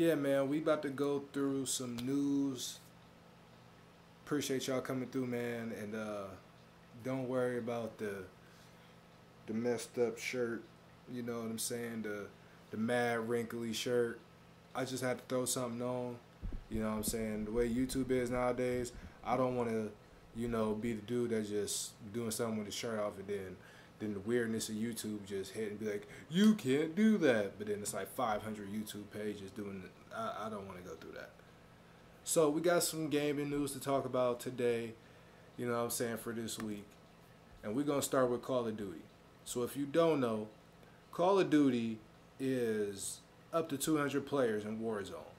yeah, man, we about to go through some news. Appreciate y'all coming through, man, and uh, don't worry about the the messed up shirt. You know what I'm saying? The the mad wrinkly shirt. I just had to throw something on. You know what I'm saying? The way YouTube is nowadays, I don't want to, you know, be the dude that's just doing something with his shirt off and then then the weirdness of YouTube just hit and be like, you can't do that. But then it's like 500 YouTube pages doing it. I, don't want to go through that. So we got some gaming news to talk about today, you know what I'm saying, for this week. And we're going to start with Call of Duty. So if you don't know, Call of Duty is up to 200 players in Warzone.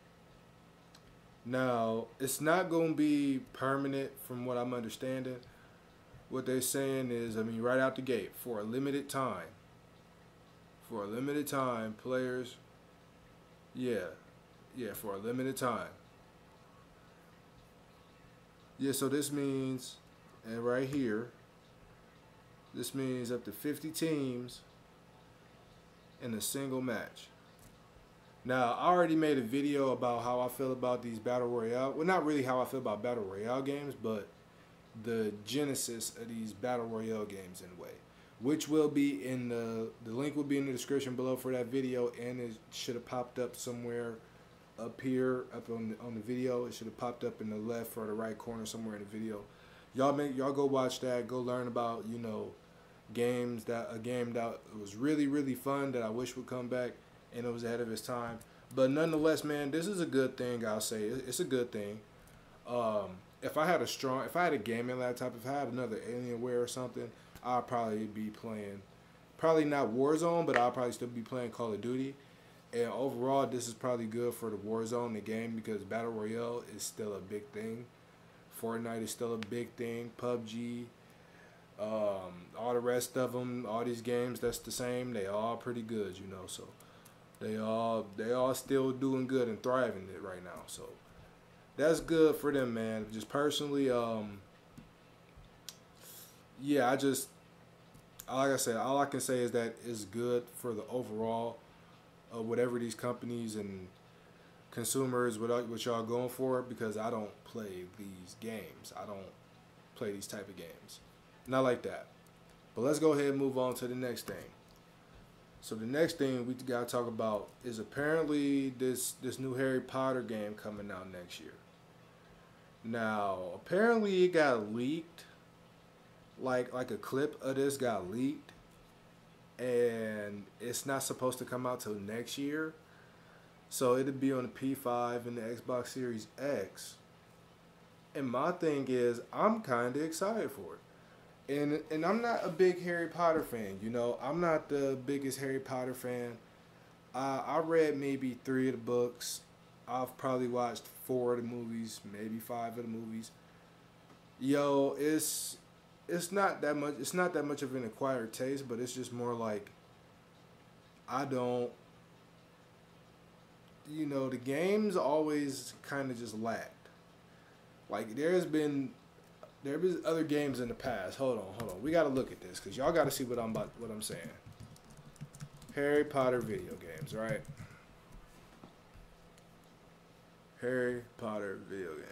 Now, it's not going to be permanent from what I'm understanding what they're saying is, I mean, right out the gate, for a limited time, for a limited time, players, yeah, yeah, for a limited time. Yeah, so this means, and right here, this means up to 50 teams in a single match. Now, I already made a video about how I feel about these Battle Royale. Well, not really how I feel about Battle Royale games, but the genesis of these battle royale games in a way which will be in the the link will be in the description below for that video and it should have popped up somewhere up here up on the, on the video. It should have popped up in the left or the right corner somewhere in the video. Y'all make y'all go watch that. Go learn about you know games that a game that was really really fun that I wish would come back and it was ahead of its time. But nonetheless man this is a good thing I'll say. It's a good thing. Um, if I had a strong, if I had a gaming laptop, if I had another Alienware or something, I'd probably be playing, probably not Warzone, but I'll probably still be playing Call of Duty. And overall, this is probably good for the Warzone, the game, because Battle Royale is still a big thing. Fortnite is still a big thing. PUBG, um, all the rest of them, all these games that's the same, they all pretty good, you know. So they all they all still doing good and thriving right now. So that's good for them, man. Just personally, um, yeah, I just like I said, all I can say is that it's good for the overall of whatever these companies and consumers what what y'all going for because I don't play these games. I don't play these type of games. Not like that. But let's go ahead and move on to the next thing. So the next thing we gotta talk about is apparently this this new Harry Potter game coming out next year. Now, apparently it got leaked. Like like a clip of this got leaked. And it's not supposed to come out till next year. So it'll be on the P5 and the Xbox Series X. And my thing is I'm kind of excited for it. And and I'm not a big Harry Potter fan, you know. I'm not the biggest Harry Potter fan. Uh, I read maybe three of the books. I've probably watched four of the movies, maybe five of the movies. Yo, it's it's not that much. It's not that much of an acquired taste, but it's just more like I don't. You know, the games always kind of just lacked. Like there's been there been other games in the past. Hold on, hold on. We got to look at this because y'all got to see what I'm about. What I'm saying. Harry Potter video games, right? Harry Potter video games.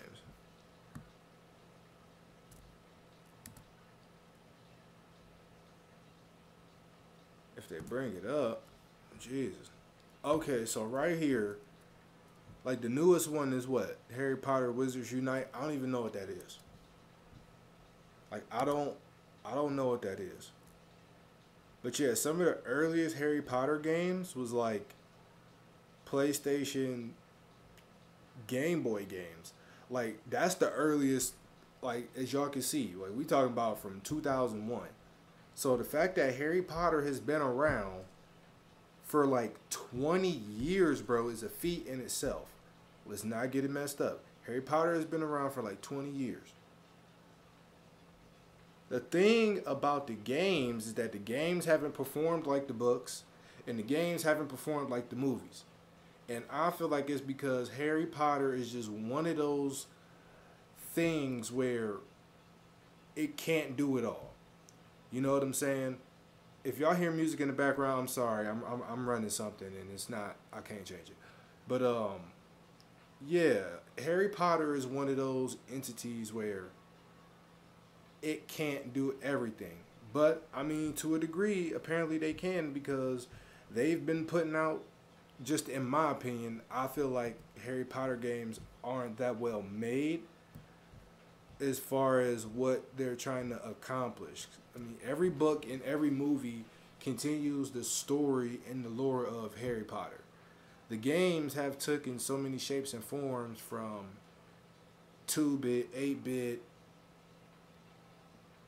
If they bring it up, Jesus. Okay, so right here, like the newest one is what? Harry Potter Wizards Unite. I don't even know what that is. Like I don't I don't know what that is. But yeah, some of the earliest Harry Potter games was like PlayStation Game Boy games. Like that's the earliest like as y'all can see, like we talking about from 2001. So the fact that Harry Potter has been around for like 20 years, bro, is a feat in itself. Let's not get it messed up. Harry Potter has been around for like 20 years. The thing about the games is that the games haven't performed like the books, and the games haven't performed like the movies. And I feel like it's because Harry Potter is just one of those things where it can't do it all. You know what I'm saying? if y'all hear music in the background, I'm sorry. I'm, I'm I'm running something and it's not. I can't change it. But um, yeah, Harry Potter is one of those entities where it can't do everything. But I mean, to a degree, apparently they can because they've been putting out. Just in my opinion, I feel like Harry Potter games aren't that well made as far as what they're trying to accomplish. I mean, every book and every movie continues the story and the lore of Harry Potter. The games have taken so many shapes and forms from 2-bit, 8-bit,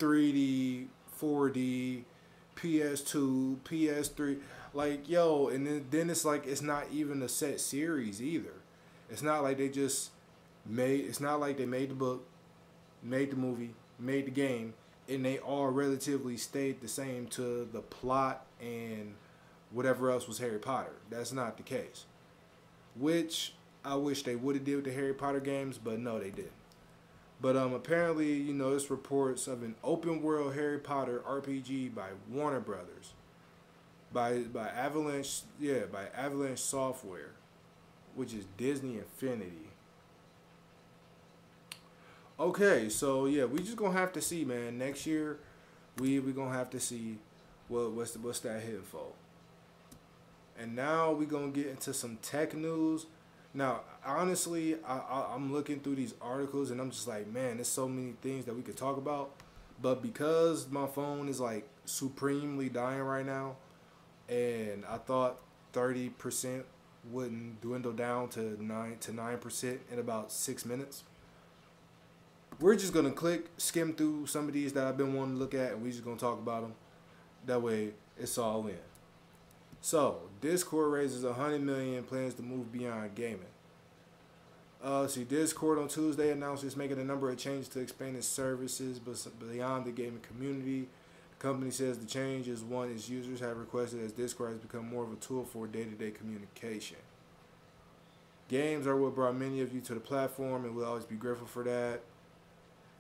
3D, 4D, PS2, PS3. Like, yo, and then, then it's like it's not even a set series either. It's not like they just made it's not like they made the book, made the movie, made the game, and they all relatively stayed the same to the plot and whatever else was Harry Potter. That's not the case. Which I wish they would have did with the Harry Potter games, but no, they didn't. But um, apparently, you know, this reports of an open world Harry Potter RPG by Warner Brothers, by by Avalanche, yeah, by Avalanche Software, which is Disney Infinity. Okay, so yeah, we just gonna have to see, man. Next year, we we gonna have to see what what's the, what's that hitting for. And now we gonna get into some tech news. Now, honestly, I, I I'm looking through these articles and I'm just like, man, there's so many things that we could talk about. But because my phone is like supremely dying right now, and I thought 30% wouldn't dwindle down to nine to nine percent in about six minutes we're just gonna click, skim through some of these that I've been wanting to look at, and we're just gonna talk about them. That way, it's all in. So, Discord raises 100 million, plans to move beyond gaming. Uh, see, Discord on Tuesday announced it's making a number of changes to expand its services beyond the gaming community. The company says the change is one its users have requested as Discord has become more of a tool for day-to-day communication. Games are what brought many of you to the platform, and we'll always be grateful for that.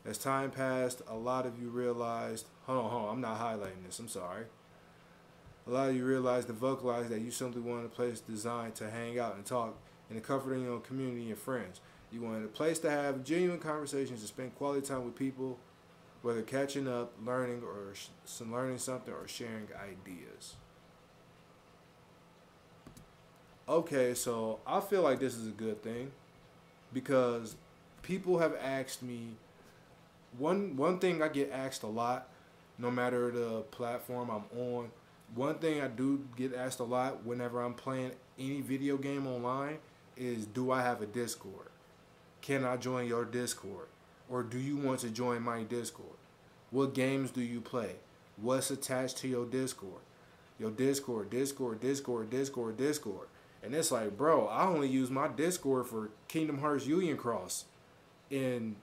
As time passed, a lot of you realized, hold on, hold on, I'm not highlighting this, I'm sorry. A lot of you realize and vocalized that you simply wanted a place designed to hang out and talk in the comfort of your own community and friends. You wanted a place to have genuine conversations and spend quality time with people, whether catching up, learning, or learning something, or sharing ideas. Okay, so I feel like this is a good thing because people have asked me one one thing I get asked a lot, no matter the platform I'm on. One thing I do get asked a lot whenever I'm playing any video game online is, do I have a Discord? Can I join your Discord? Or do you want to join my Discord? What games do you play? What's attached to your Discord? Your Discord, Discord, Discord, Discord, Discord. And it's like, bro, I only use my Discord for Kingdom Hearts Union Cross. And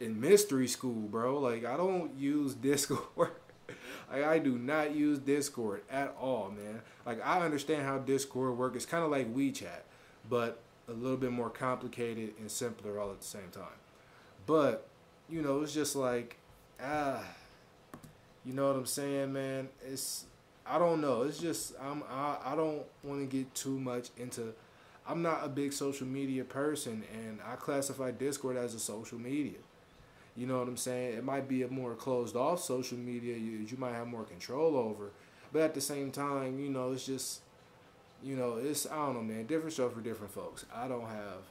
in mystery school, bro. Like I don't use Discord. like I do not use Discord at all, man. Like I understand how Discord works. It's kind of like WeChat, but a little bit more complicated and simpler all at the same time. But you know, it's just like ah, you know what I'm saying, man. It's I don't know. It's just I'm I, I don't want to get too much into. I'm not a big social media person, and I classify Discord as a social media. You know what I'm saying? It might be a more closed off social media you, you might have more control over. But at the same time, you know, it's just, you know, it's, I don't know, man, different stuff for different folks. I don't have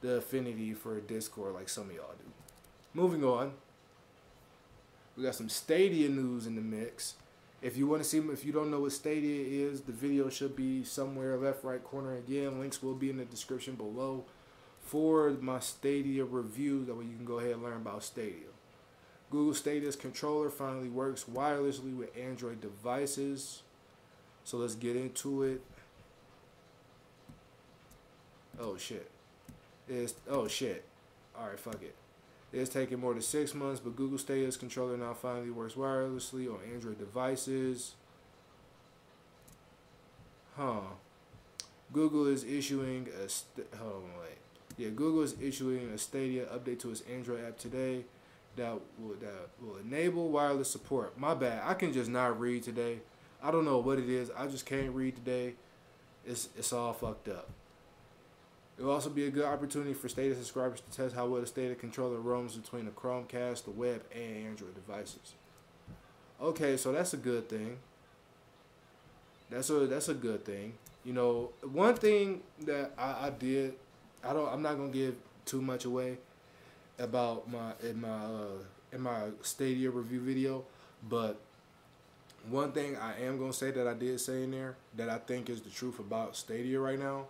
the affinity for Discord like some of y'all do. Moving on, we got some Stadia news in the mix. If you want to see, if you don't know what Stadia is, the video should be somewhere left, right corner again. Links will be in the description below for my Stadia review. That way you can go ahead and learn about Stadia. Google Stadia's controller finally works wirelessly with Android devices. So let's get into it. Oh shit. It's oh shit. Alright, fuck it. It's taken more than six months, but Google Stadia's controller now finally works wirelessly on Android devices. Huh. Google is issuing a. St- hold on, wait. Yeah, Google is issuing a Stadia update to its Android app today. that will that will enable wireless support. My bad. I can just not read today. I don't know what it is. I just can't read today. It's it's all fucked up. It will also be a good opportunity for Stadia subscribers to test how well the Stadia controller roams between the Chromecast, the web, and Android devices. Okay, so that's a good thing. That's a that's a good thing. You know, one thing that I, I did, I don't, I'm not gonna give too much away about my in my uh, in my Stadia review video, but one thing I am gonna say that I did say in there that I think is the truth about Stadia right now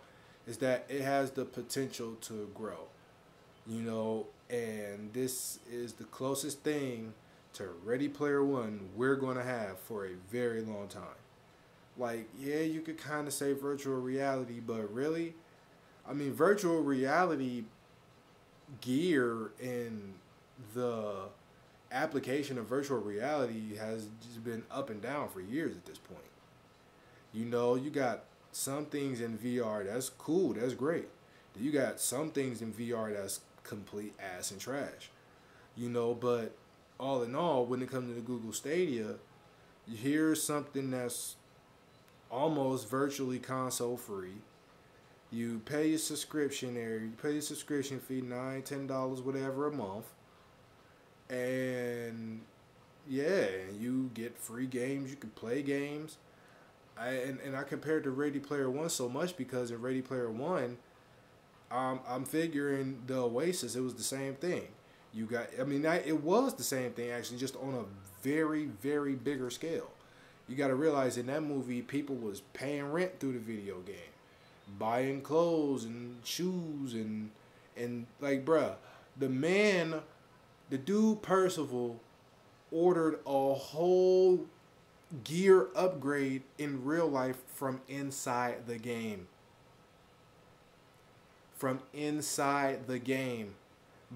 is that it has the potential to grow. You know, and this is the closest thing to Ready Player One we're gonna have for a very long time. Like, yeah, you could kind of say virtual reality, but really, I mean, virtual reality gear and the application of virtual reality has just been up and down for years at this point. You know, you got some things in VR that's cool, that's great. You got some things in VR that's complete ass and trash. You know, but all in all, when it comes to the Google Stadia, here's something that's almost virtually console free. You pay your subscription there, you pay your subscription fee, nine, ten dollars, whatever a month. And yeah, you get free games, you can play games. I and, and I compared to Ready Player One so much because in Ready Player One, um, I'm figuring the Oasis, it was the same thing. You got, I mean, that, it was the same thing actually, just on a very, very bigger scale. You got to realize in that movie, people was paying rent through the video game, buying clothes and shoes and and like, bruh, the man, the dude Parzival, ordered a whole gear upgrade in real life from inside the game. From inside the game.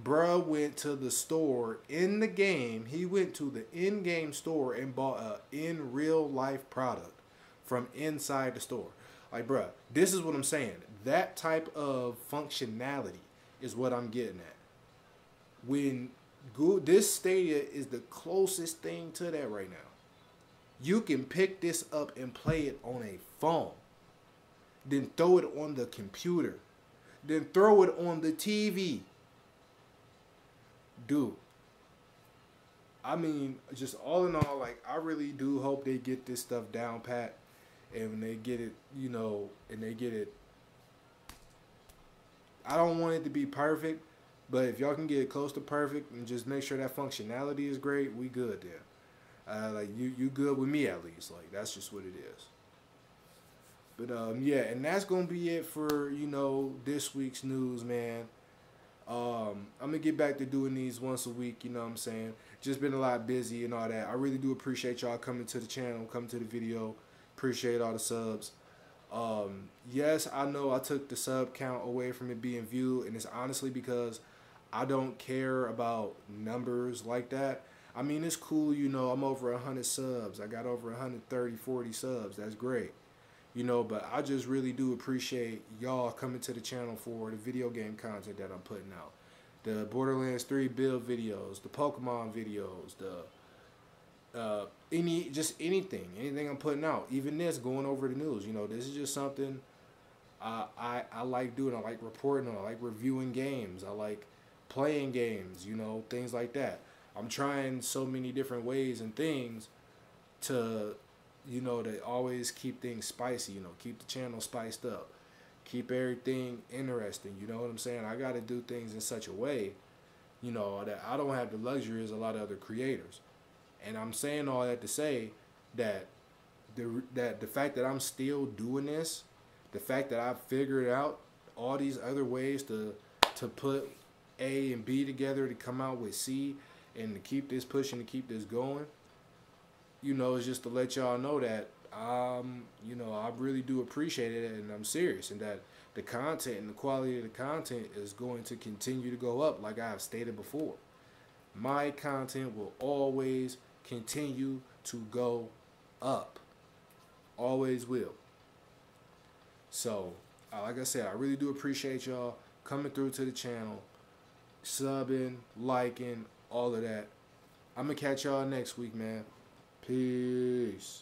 Bruh went to the store in the game. He went to the in-game store and bought a in real life product from inside the store. Like, bruh, this is what I'm saying. That type of functionality is what I'm getting at. When Google, this Stadia is the closest thing to that right now. You can pick this up and play it on a phone. Then throw it on the computer. Then throw it on the TV dude. I mean, just all in all, like I really do hope they get this stuff down pat, and when they get it, you know, and they get it. I don't want it to be perfect, but if y'all can get close to perfect and just make sure that functionality is great, we good there. Uh, like you, you good with me at least. Like that's just what it is. But um, yeah, and that's gonna be it for you know this week's news, man. Um, I'm gonna get back to doing these once a week. You know what I'm saying? Just been a lot busy and all that. I really do appreciate y'all coming to the channel, coming to the video. Appreciate all the subs. Um, yes, I know I took the sub count away from it being viewed, and it's honestly because I don't care about numbers like that. I mean, it's cool, you know, I'm over 100 subs. I got over 130, 40 subs. That's great you know but i just really do appreciate y'all coming to the channel for the video game content that i'm putting out the borderlands 3 build videos the pokemon videos the uh, any just anything anything i'm putting out even this going over the news you know this is just something uh, I, I like doing i like reporting i like reviewing games i like playing games you know things like that i'm trying so many different ways and things to you know, to always keep things spicy, you know, keep the channel spiced up, keep everything interesting, you know what I'm saying? I got to do things in such a way, you know, that I don't have the luxury as a lot of other creators. And I'm saying all that to say that the that the fact that I'm still doing this, the fact that I've figured out all these other ways to to put A and B together to come out with C and to keep this pushing to keep this going you know, it's just to let y'all know that um, you know, I really do appreciate it and I'm serious and that the content and the quality of the content is going to continue to go up like I have stated before. My content will always continue to go up. Always will. So, uh, like I said, I really do appreciate y'all coming through to the channel, subbing, liking, all of that. I'm gonna catch y'all next week, man. Peace.